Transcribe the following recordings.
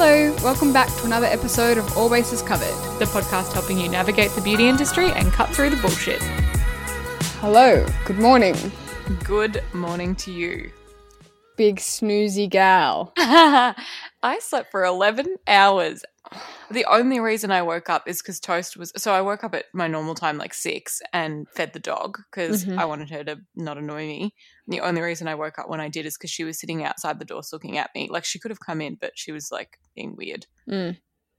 Hello, welcome back to another episode of All Bases Covered. the podcast helping you navigate the beauty industry and cut through the bullshit. Hello, good morning, Good morning to you. big snoozy gal. I slept for 11 hours. The only reason I woke up is because Toast was. So I woke up at my normal time, like six, and fed the dog because Mhm. I wanted her to not annoy me. And the only reason I woke up when I did is because she was sitting outside the door looking at me. Like she could have come in, but she was like being weird. Mm.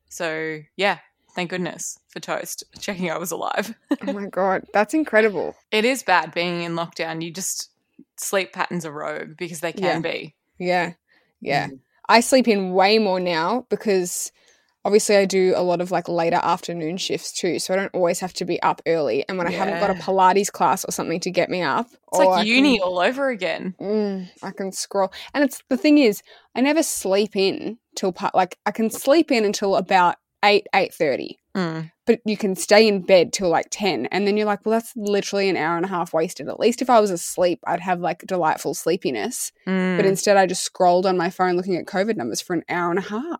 So yeah, thank goodness for Toast checking I was alive. Oh my god, that's incredible. It is bad being in lockdown. You just sleep patterns are rogue because they can be. Yeah, yeah. Mm. I sleep in way more now because obviously I do a lot of like later afternoon shifts too, so I don't always have to be up early. And when I haven't got a Pilates class or something to get me up, It's like I uni can- all over again. Mm, I can scroll, and it's the thing is, I never sleep in till like I can sleep in until about eight eight thirty, Mm. but you can stay in bed till like ten, and then you're like, well, that's literally an hour and a half wasted. At least if I was asleep, I'd have like delightful sleepiness, but Mm. instead, I just scrolled on my phone looking at COVID numbers for an hour and a half.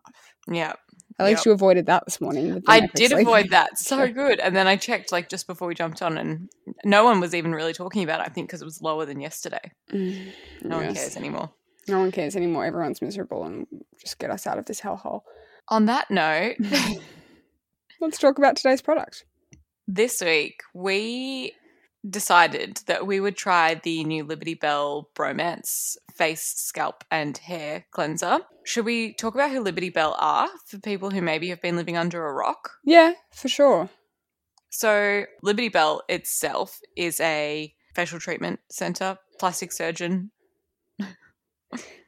yeah, At least Yep. you avoided that this morning. I Netflix did sleep. avoid that. So good. And then I checked like just before we jumped on, and no one was even really talking about it. I think because it was lower than yesterday. Mm, No one cares anymore. No one cares anymore. Everyone's miserable, and just get us out of this hellhole. On that note, Let's talk about today's product. this week we decided that we would try the new Liberty Belle Bromance face, scalp, and hair cleanser. Should we talk about who Liberty Belle are for people who maybe have been living under a rock? Yeah, for sure. So, Liberty Belle itself is a facial treatment center, plastic surgeon.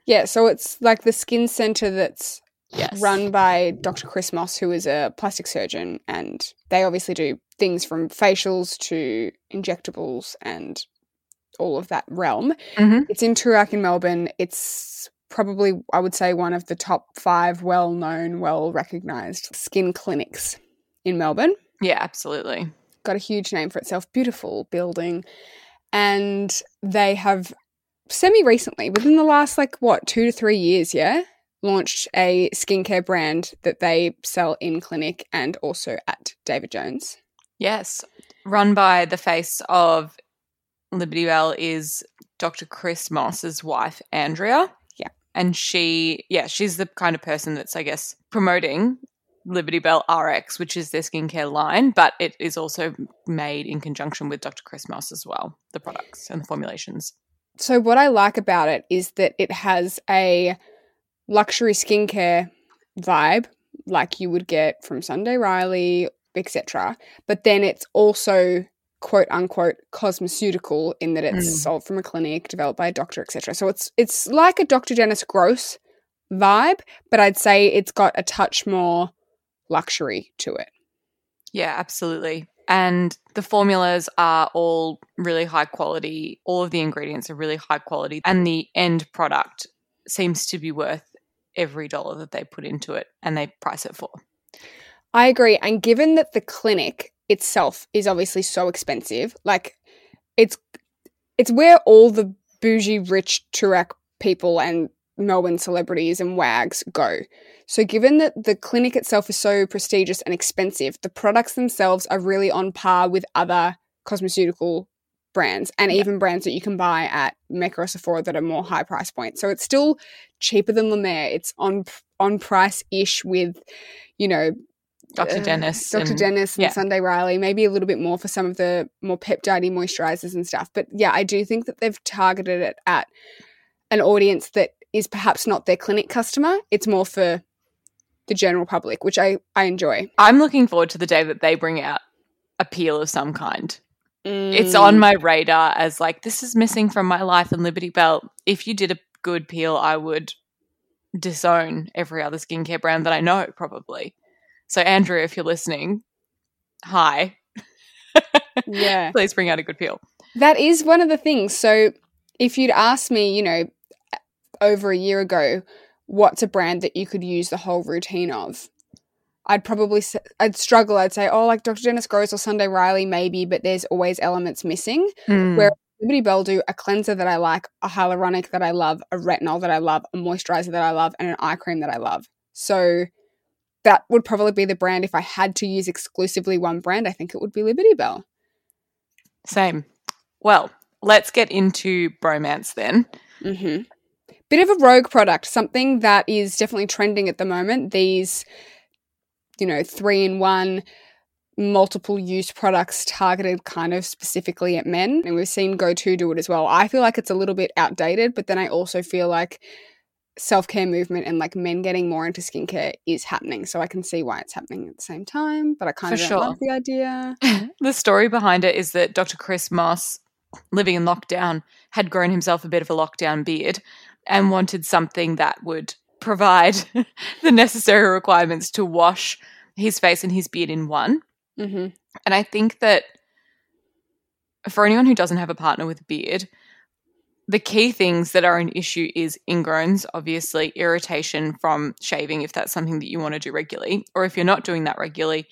Yeah, so it's like the skin center that's Yes. run by Dr. Chris Moss, who is a plastic surgeon, and they obviously do things from facials to injectables and all of that realm. Mhm. It's in Toorak in Melbourne. It's probably, I would say, one of the top five well known, well recognized skin clinics in Melbourne. Yeah, absolutely. got a huge name for itself, beautiful building. And they have semi recently, within the last like what, two to three years, yeah, launched a skincare brand that they sell in clinic and also at David Jones. Yes. Run by the face of Liberty Belle is Dr. Chris Moss's wife, Andrea. Yeah. And she, yeah, she's the kind of person that's, I guess, promoting Liberty Belle RX, which is their skincare line, but it is also made in conjunction with Dr. Chris Moss as well, the products and the formulations. So, what I like about it is that it has a luxury skincare vibe, like you would get from Sunday Riley, etc. But then it's also quote unquote cosmeceutical in that it's Mm. sold from a clinic, developed by a doctor, etc. So it's it's like a Dr. Dennis Gross vibe, but I'd say it's got a touch more luxury to it. Yeah, absolutely. And the formulas are all really high quality. All of the ingredients are really high quality. And the end product seems to be worth every dollar that they put into it and they price it for. I agree. And given that the clinic itself is obviously so expensive, like it's it's where all the bougie rich Toorak people and Melbourne celebrities and wags go. So given that the clinic itself is so prestigious and expensive, the products themselves are really on par with other cosmeceutical brands and Yeah. even brands that you can buy at Mecca or Sephora that are more high price point. So it's still cheaper than La Mer. It's on on price ish with, you know, Dr. uh, Dennis. Dr. and- Dennis and yeah. Sunday Riley, maybe a little bit more for some of the more peptidey moisturizers and stuff. But yeah, I do think that they've targeted it at an audience that is perhaps not their clinic customer. It's more for the general public, which I, I enjoy. I'm looking forward to the day that they bring out a peel of some kind. It's Mm. on my radar as like, this is missing from my life in Liberty Belle. If you did a good peel, I would disown every other skincare brand that I know, probably. So, Andrea, if you're listening, hi. Yeah. Please bring out a good peel. That is one of the things. So, if you'd asked me, you know, over a year ago, what's a brand that you could use the whole routine of? I'd probably I'd struggle. I'd say, oh, like Dr. Dennis Gross or Sunday Riley, maybe, but there's always elements missing. Hmm. Where Liberty Belle do a cleanser that I like, a hyaluronic that I love, a retinol that I love, a moisturizer that I love, and an eye cream that I love. So that would probably be the brand if I had to use exclusively one brand. I think it would be Liberty Belle. Same. Well, let's get into bromance then. Mm-hmm. Bit of a rogue product, something that is definitely trending at the moment. These, you know, three in one multiple use products targeted kind of specifically at men. And we've seen GoTo do it as well. I feel like it's a little bit outdated, but then I also feel like self care movement and like men getting more into skincare is happening. So I can see why it's happening at the same time, but I kind For of sure. love the idea. the story behind it is that Dr. Chris Moss, living in lockdown, had grown himself a bit of a lockdown beard and wanted something that would provide the necessary requirements to wash his face and his beard in one. hmm And I think that for anyone who doesn't have a partner with a beard, the key things that are an issue is ingrowns, obviously, irritation from shaving, if that's something that you want to do regularly, or if you're not doing that regularly,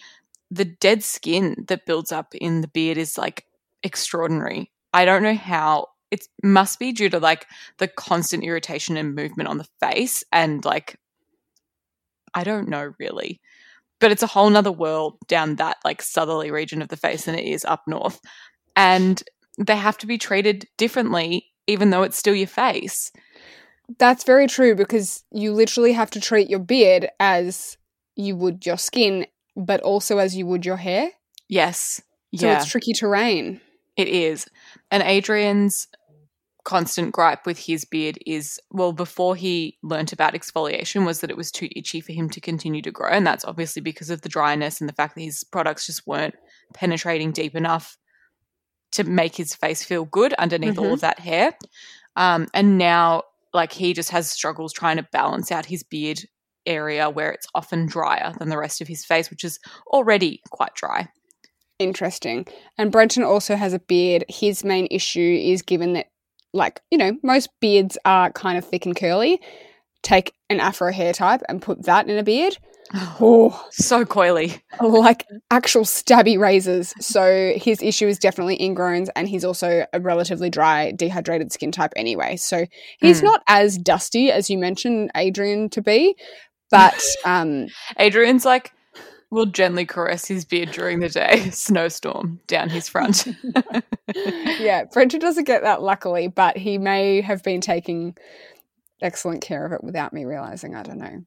the dead skin that builds up in the beard is like extraordinary. I don't know how it must be due to like the constant irritation and movement on the face and like I don't know really. But it's a whole nother world down that like southerly region of the face than it is up north. And they have to be treated differently, even though it's still your face. That's very true because you literally have to treat your beard as you would your skin, but also as you would your hair. Yes. So yeah. it's tricky terrain. It is. And Adrian's constant gripe with his beard is well, before he learnt about exfoliation, was that it was too itchy for him to continue to grow. And that's obviously because of the dryness and the fact that his products just weren't penetrating deep enough to make his face feel good underneath all of that hair. Um, and now, like, he just has struggles trying to balance out his beard area where it's often drier than the rest of his face, which is already quite dry. Interesting. And Brenton also has a beard. His main issue is given that, like, you know, most beards are kind of thick and curly. Take an afro hair type and put that in a beard. Oh, So coily. like actual stabby razors. So his issue is definitely ingrowns, and he's also a relatively dry, dehydrated skin type anyway. So he's Mm. not as dusty as you mentioned Adrian to be, but um, Adrian's like, will gently caress his beard during the day. Snowstorm down his front. yeah, Brenton doesn't get that luckily, but he may have been taking excellent care of it without me realizing. I don't know.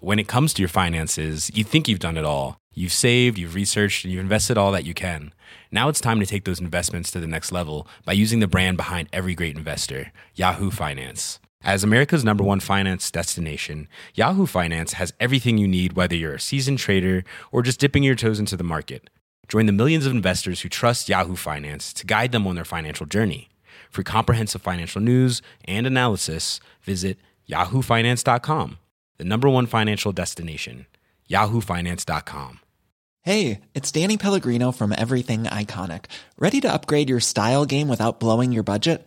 when it comes to your finances, you think you've done it all. You've saved, you've researched, and you've invested all that you can. Now it's time to take those investments to the next level by using the brand behind every great investor, Yahoo Finance. As America's number one finance destination, Yahoo Finance has everything you need, whether you're a seasoned trader or just dipping your toes into the market. Join the millions of investors who trust Yahoo Finance to guide them on their financial journey. For comprehensive financial news and analysis, visit yahoofinance.com, the number one financial destination, yahoofinance.com. Hey, it's Danny Pellegrino from Everything Iconic. Ready to upgrade your style game without blowing your budget?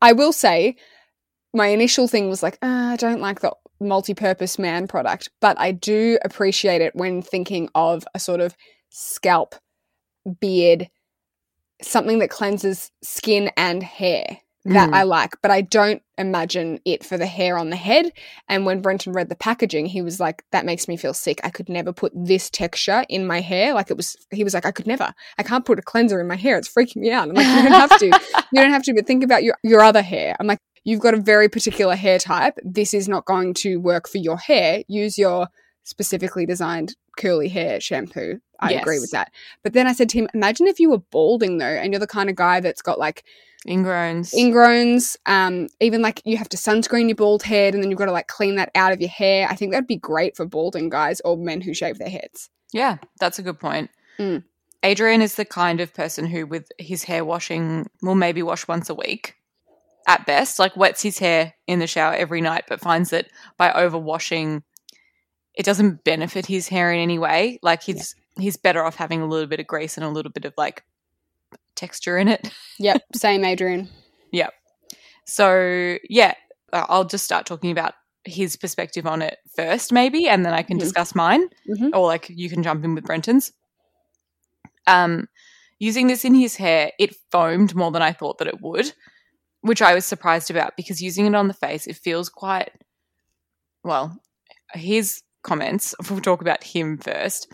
I will say, my initial thing was like, ah, I don't like the multi-purpose man product, but I do appreciate it when thinking of a sort of scalp, beard, something that cleanses skin and hair. That Mm. I like, but I don't imagine it for the hair on the head. And when Brenton read the packaging, he was like, "That makes me feel sick. I could never put this texture in my hair." Like it was, he was like, "I could never. I can't put a cleanser in my hair. It's freaking me out." I'm like, "You don't have to. You don't have to. But think about your your other hair." I'm like, "You've got a very particular hair type. This is not going to work for your hair. Use your specifically designed curly hair shampoo." I agree with that. But then I said to him, "Imagine if you were balding though, and you're the kind of guy that's got like." Ingrowns. ingrowns um even like you have to sunscreen your bald head and then you've got to like clean that out of your hair i think that'd be great for balding guys or men who shave their heads Yeah, that's a good point. Mm. Adrian is the kind of person who, with his hair washing, will maybe wash once a week. at best, like wets his hair in the shower every night, but finds that by overwashing, it doesn't benefit his hair in any way. Like he's he's better off having a little bit of grease and a little bit of like texture in it. Yep, same, Adrian. Yep. So yeah, I'll just start talking about his perspective on it first, maybe, and then I can Mhm. discuss mine, Mhm. or like you can jump in with Brenton's. Um, using this in his hair, it foamed more than I thought that it would, which I was surprised about because using it on the face, it feels quite well. His comments, we'll talk about him first,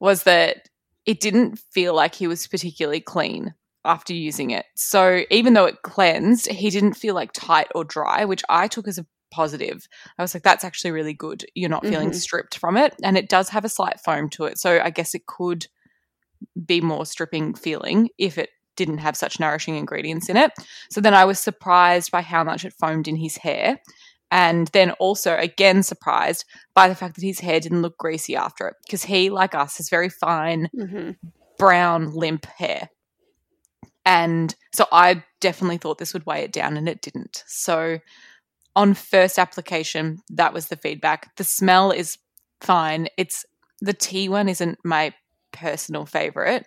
was that it didn't feel like he was particularly clean after using it. So even though it cleansed, he didn't feel like tight or dry, which I took as a positive. I was like, that's actually really good. You're not feeling Mhm. stripped from it. And it does have a slight foam to it. So I guess it could be more stripping feeling if it didn't have such nourishing ingredients in it. So then I was surprised by how much it foamed in his hair. And then also, again, surprised by the fact that his hair didn't look greasy after it. Because he, like us, has very fine, hmm brown, limp hair. And so I definitely thought this would weigh it down, and it didn't. So on first application, that was the feedback. The smell is fine. It's the tea one isn't my personal favorite.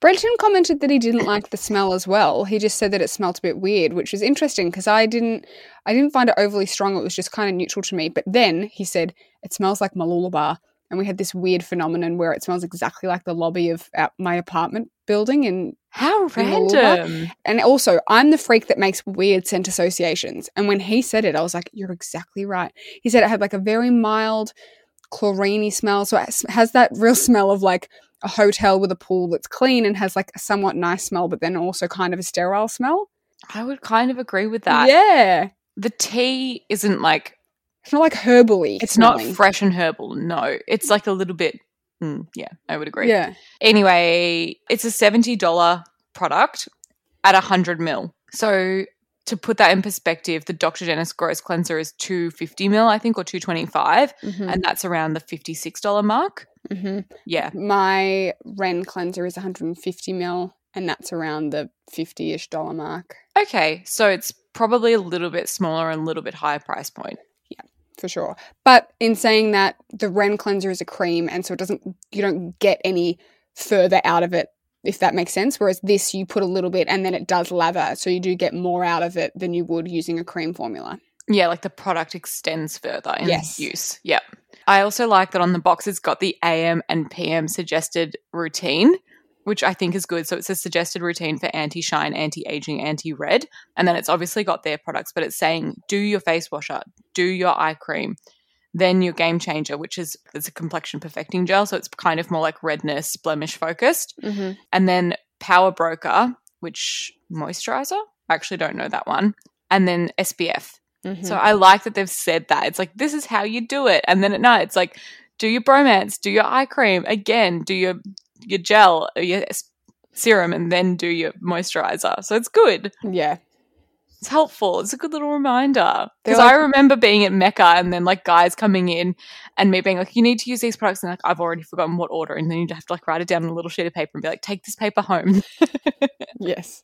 Brenton commented that he didn't like the smell as well. He just said that it smelt a bit weird, which was interesting because I didn't, I didn't find it overly strong. It was just kind of neutral to me. But then he said it smells like Malula Bar, and we had this weird phenomenon where it smells exactly like the lobby of my apartment building. And How random. and also, I'm the freak that makes weird scent associations. And when he said it, I was like, "You're exactly right." He said it had like a very mild, chloriney smell, so it has that real smell of like a hotel with a pool that's clean and has like a somewhat nice smell, but then also kind of a sterile smell. I would kind of agree with that. yeah, The tea isn't like it's not like herbally. it's smelling. not fresh and herbal. No, it's like a little bit. mm, yeah, I would agree. Yeah, Anyway, it's a $70 product at a 100 mil. So to put that in perspective, the Dr. Dennis Gross Cleanser is 250 mil, I think, or 225, Mhm, and that's around the $56 mark. mhm. Yeah. My Ren cleanser is 150 mil, and that's around the 50-ish dollar mark Okay, so it's probably a little bit smaller and a little bit higher price point. Yeah, For sure. But in saying that, the Ren cleanser is a cream, and so it doesn't. You don't get any further out of it, if that makes sense. Whereas this, you put a little bit, and then it does lather, so you do get more out of it than you would using a cream formula. Yeah, like the product extends further in Yes. use. Yep. I also like that on the box it's got the AM and PM suggested routine, which I think is good. So it's a suggested routine for anti shine, anti aging, anti red. And then it's obviously got their products, but it's saying do your face washer, do your eye cream, then your game changer, which is it's a complexion perfecting gel. So it's kind of more like redness, blemish focused. Mm-hmm. And then Power Broker, which moisturizer. I actually don't know that one. And then SPF. Mm-hmm. So I like that they've said that. It's like this is how you do it. And then at night it's like do your bromance, do your eye cream, again, do your your gel, your serum and then do your moisturizer. So it's good. yeah, It's helpful. It's a good little reminder. Because They're I remember being at Mecca and then like guys coming in and me being like, you need to use these products and like I've already forgotten what order and then you'd have to like write it down on a little sheet of paper and be like, take this paper home. yes.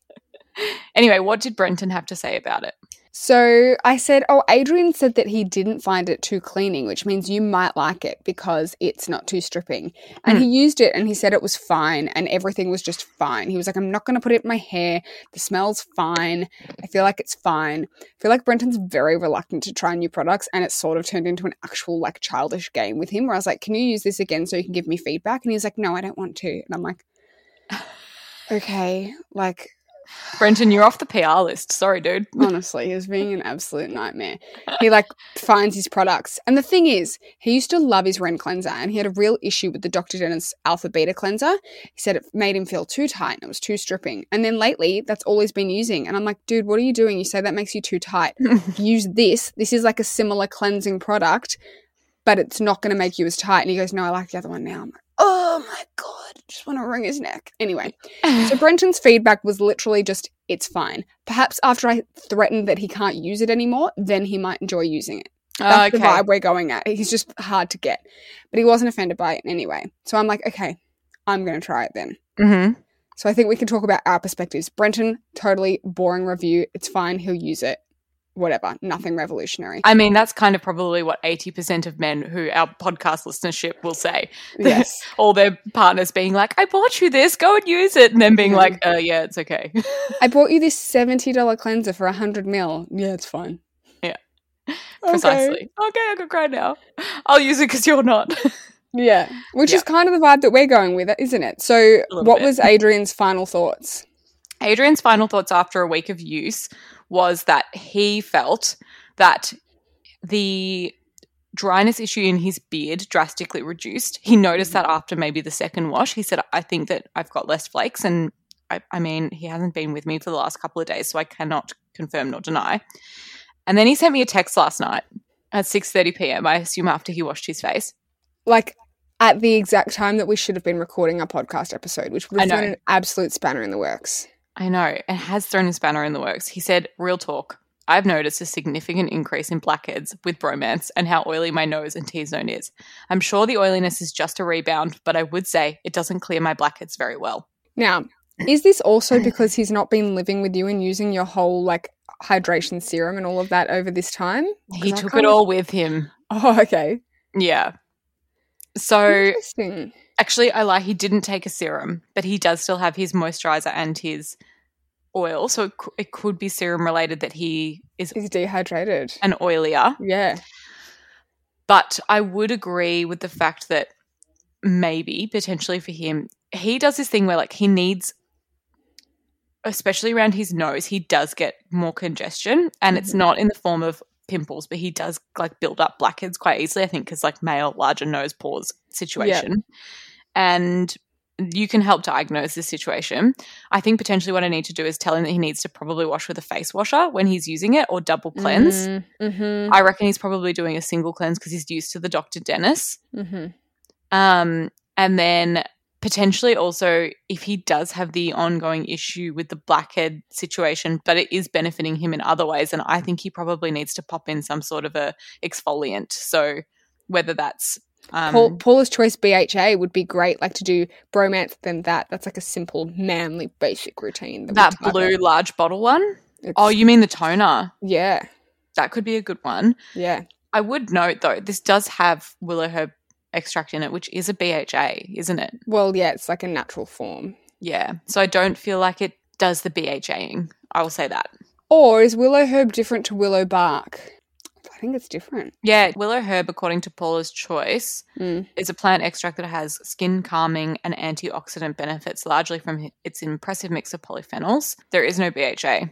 anyway, what did Brenton have to say about it? So I said, Oh, Adrian said that he didn't find it too cleaning, which means you might like it because it's not too stripping. And he mm. used it and he said it was fine and everything was just fine. He was like, I'm not going to put it in my hair. The smell's fine. I feel like it's fine. I feel like Brenton's very reluctant to try new products and it sort of turned into an actual like childish game with him where I was like, Can you use this again so you can give me feedback? And he's like, No, I don't want to. And I'm like, Okay, like Brenton, you're off the PR list. Sorry, dude. honestly he was being an absolute nightmare. He like finds his products. And the thing is he used to love his ren cleanser and he had a real issue with the dr dennis alpha beta cleanser. He said it made him feel too tight and it was too stripping. And then lately that's all he's been using. And i'm like dude what are you doing? You say that makes you too tight. Use this. This is like a similar cleansing product but it's not going to make you as tight. And he goes no i like the other one now. I'm like oh my god I just want to wring his neck anyway so Brenton's feedback was literally just, it's fine. Perhaps after I threatened that he can't use it anymore, then he might enjoy using it. That's the vibe we're going at. He's just hard to get. But he wasn't offended by it anyway. So I'm like, okay, I'm going to try it then. hmm So I think we can talk about our perspectives. Brenton, totally boring review. It's fine. He'll use it. Whatever. Nothing revolutionary. I mean, that's kind of probably what 80% of men who our podcast listenership will say. yes. All their partners being like, I bought you this, go and use it. And then being like, uh, yeah, it's okay. I bought you this $70 cleanser for 100 mil. Yeah, it's fine. Yeah. Precisely. Okay, I can cry now. I'll use it because you're not. Yeah. Which Yeah. is kind of the vibe that we're going with, isn't it? So, what bit. was Adrian's final thoughts? Adrian's final thoughts after a week of use was that he felt that the dryness issue in his beard drastically reduced. He noticed that mm-hmm. after maybe the second wash. He said, I think that I've got less flakes. And I, I mean, he hasn't been with me for the last couple of days, so I cannot confirm nor deny. And then he sent me a text last night at 6.30 p.m., I assume after he washed his face. Like, at the exact time that we should have been recording our podcast episode, which would have thrown an absolute spanner in the works. I know, it has thrown his banner in the works. He said, Real talk. I've noticed a significant increase in blackheads with bromance and how oily my nose and T zone is. I'm sure the oiliness is just a rebound, but I would say it doesn't clear my blackheads very well. Now, is this also because he's not been living with you and using your whole like hydration serum and all of that over this time? He I took it of- all with him. Oh, okay. Yeah. So Interesting. Actually, I lie. He didn't take a serum, but he does still have his moisturizer and his oil. So it, it could be serum related that he is He's dehydrated. and oilier. Yeah. But I would agree with the fact that maybe potentially for him, he does this thing where like he needs, especially around his nose, he does get more congestion, and it's Mhm. not in the form of pimples, but he does like build up blackheads quite easily. I think because like male larger nose pores situation, and you can help diagnose this situation. I think potentially what I need to do is tell him that he needs to probably wash with a face washer when he's using it or double cleanse. Mm-hmm. I reckon he's probably doing a single cleanse because he's used to the Dr. Dennis. Mm-hmm. Um, and then potentially also if he does have the ongoing issue with the blackhead situation, but it is benefiting him in other ways, and I think he probably needs to pop in some sort of a exfoliant. So whether that's um, Paul, Paula's Choice BHA would be great, like to do bromance, then that. That's like a simple, manly, basic routine. that target. blue large bottle one. It's- Oh, you mean the toner? yeah, That could be a good one. yeah. I would note though, this does have willow herb extract in it, which is a BHA, isn't it? Well, yeah, it's like a natural form. Yeah. So I don't feel like it does the BHAing. I will say that. Or is willow herb different to willow bark? I think it's different. Yeah, willow herb, according to Paula's choice, Mm. is a plant extract that has skin calming and antioxidant benefits, largely from its impressive mix of polyphenols. There is no BHA.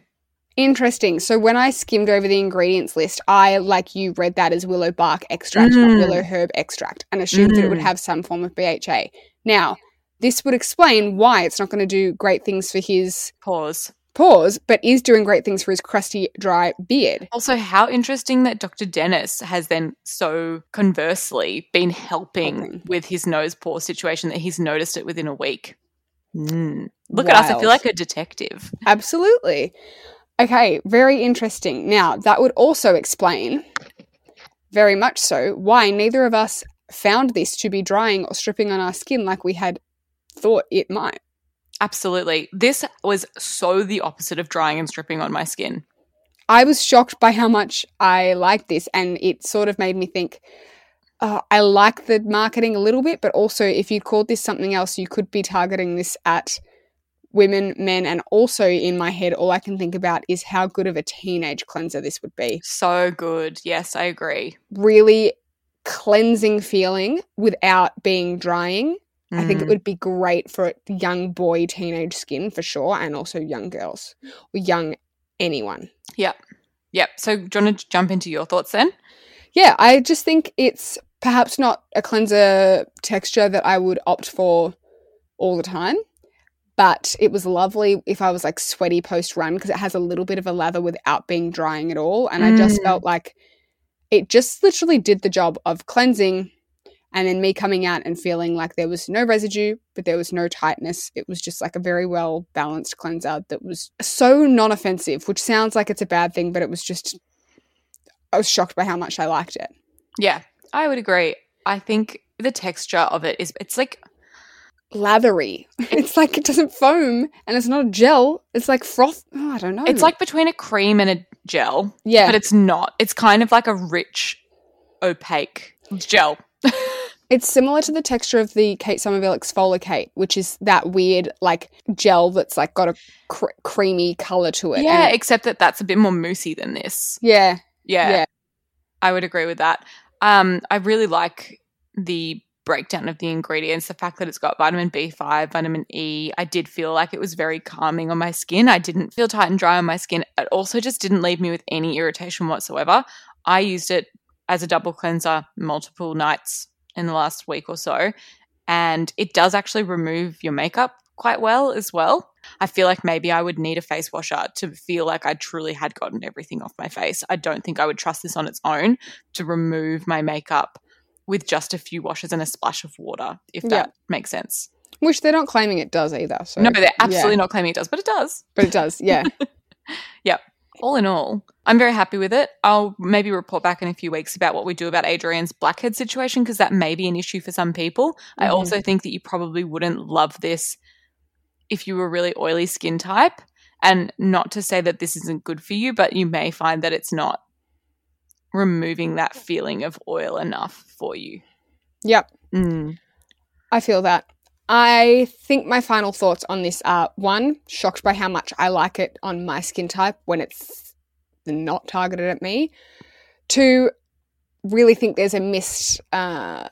Interesting. So when I skimmed over the ingredients list, I, like you, read that as willow bark extract, not Mm. willow herb extract, and assumed that it would Mm. have some form of BHA. Now, this would explain why it's not going to do great things for his Pause. pores, but is doing great things for his crusty, dry beard. Also, how interesting that Dr. Dennis has then so conversely been helping Helping. with his nose pore situation that he's noticed it within a week. Mm. Look at us. I feel like a detective. Absolutely. Okay, very interesting. Now, that would also explain, very much so, why neither of us found this to be drying or stripping on our skin like we had thought it might. Absolutely. This was so the opposite of drying and stripping on my skin. I was shocked by how much I liked this, and it sort of made me think. Uh, I like the marketing a little bit, but also if you called this something else, you could be targeting this at women, men, and also in my head, all I can think about is how good of a teenage cleanser this would be. So good. Yes, I agree. Really cleansing feeling without being drying. I think it Mm. would be great for young boy teenage skin for sure, and also young girls or young anyone. Yep. Yep. So, do you want to jump into your thoughts then? Yeah, I just think it's perhaps not a cleanser texture that I would opt for all the time, but it was lovely if I was like sweaty post run because it has a little bit of a lather without being drying at all. And I just Mm. felt like it just literally did the job of cleansing and then me coming out and feeling like there was no residue, but there was no tightness. It was just like a very well balanced cleanser that was so non offensive, which sounds like it's a bad thing, but it was just, I was shocked by how much I liked it. Yeah, I would agree. I think the texture of it is, it's like, lathery. It's like it doesn't foam and it's not a gel. It's like froth. Oh, I don't know. It's like between a cream and a gel. Yeah. But it's not. It's kind of like a rich, opaque gel. It's similar to the texture of the Kate Somerville ExfoliKate, which is that weird like gel that's like got a cr- creamy color to it. yeah, except that that's a bit more moussey than this. yeah, Yeah. Yeah. I would agree with that. Um, I really like the breakdown of the ingredients, the fact that it's got vitamin B5, vitamin E. I did feel like it was very calming on my skin. I didn't feel tight and dry on my skin. It also just didn't leave me with any irritation whatsoever. I used it as a double cleanser multiple nights in the last week or so, and it does actually remove your makeup quite well as well. I feel like maybe I would need a face washer to feel like I truly had gotten everything off my face. I don't think I would trust this on its own to remove my makeup with just a few washes and a splash of water, if that Yeah. makes sense. which they're not claiming it does either. So no, they're absolutely yeah. not claiming it does, but it does. but it does. Yeah, yep. All in all, I'm very happy with it. I'll maybe report back in a few weeks about what we do about Adrian's blackhead situation because that may be an issue for some people. I Mhm. also think that you probably wouldn't love this if you were really oily skin type. And not to say that this isn't good for you, but you may find that it's not removing that feeling of oil enough for you. yep. Mm. I feel that. I think my final thoughts on this are one, shocked by how much I like it on my skin type when it's not targeted at me. Two, really think there's a missed uh,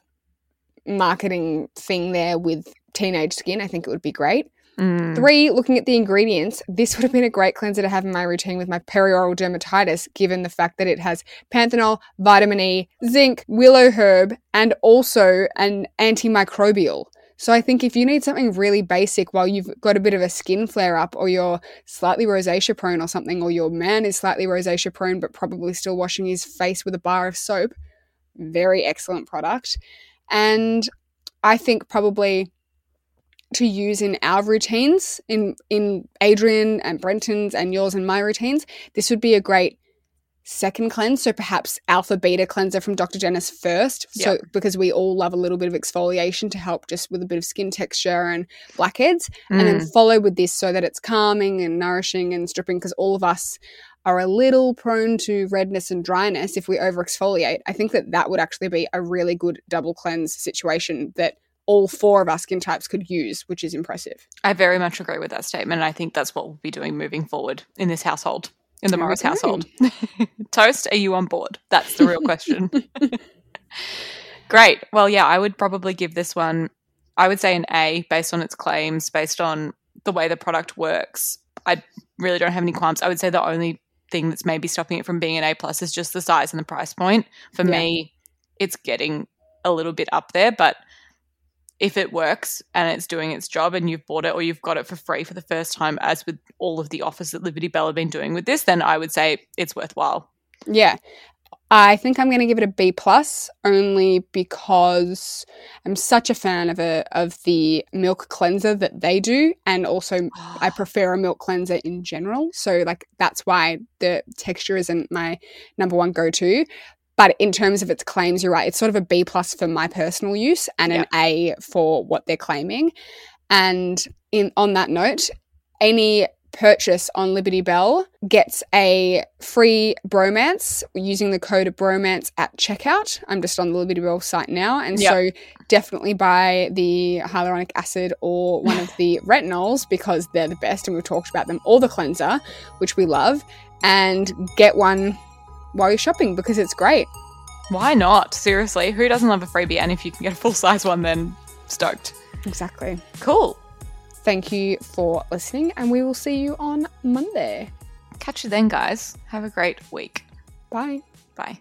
marketing thing there with teenage skin. I think it would be great. Mm. Three, looking at the ingredients, this would have been a great cleanser to have in my routine with my perioral dermatitis, given the fact that it has panthenol, vitamin E, zinc, willow herb, and also an antimicrobial. So I think if you need something really basic while you've got a bit of a skin flare up or you're slightly rosacea prone or something, or your man is slightly rosacea prone but probably still washing his face with a bar of soap, very excellent product. And I think probably to use in our routines, in in Adrian and Brenton's and yours and my routines, this would be a great second cleanse. So perhaps alpha beta cleanser from Dr. Dennis first. So Yep. because we all love a little bit of exfoliation to help just with a bit of skin texture and blackheads. And then Mm. follow with this so that it's calming and nourishing and stripping because all of us are a little prone to redness and dryness if we over exfoliate. I think that that would actually be a really good double cleanse situation that all four of our skin types could use, which is impressive. I very much agree with that statement. And I think that's what we'll be doing moving forward in this household, in the Morris household. Toast, are you on board? That's the real question. Great. Well, yeah, I would probably give this one, I would say an A based on its claims, based on the way the product works. I really don't have any qualms. I would say the only thing that's maybe stopping it from being an A plus is just the size and the price point. For Yeah. me, it's getting a little bit up there, but if it works and it's doing its job and you've bought it or you've got it for free for the first time, as with all of the offers that Liberty Belle have been doing with this, then I would say it's worthwhile. Yeah. I think I'm going to give it a B plus only because I'm such a fan of a of the milk cleanser that they do, and also I prefer a milk cleanser in general. So like that's why the texture isn't my number one go to. But in terms of its claims, you're right. It's sort of a B plus for my personal use and an A for what they're claiming. And in on that note, any purchase on Liberty Belle gets a free bromance using the code bromance at checkout. I'm just on the Liberty Belle site now. And Yep. so definitely buy the hyaluronic acid or one of the retinols because they're the best. And we've talked about them, or the cleanser, which we love, and get one while you're shopping because it's great. Why not? Seriously, who doesn't love a freebie? And if you can get a full size one, then stoked. Exactly. Cool. Thank you for listening, and we will see you on Monday. Catch you then, guys. Have a great week. Bye. Bye.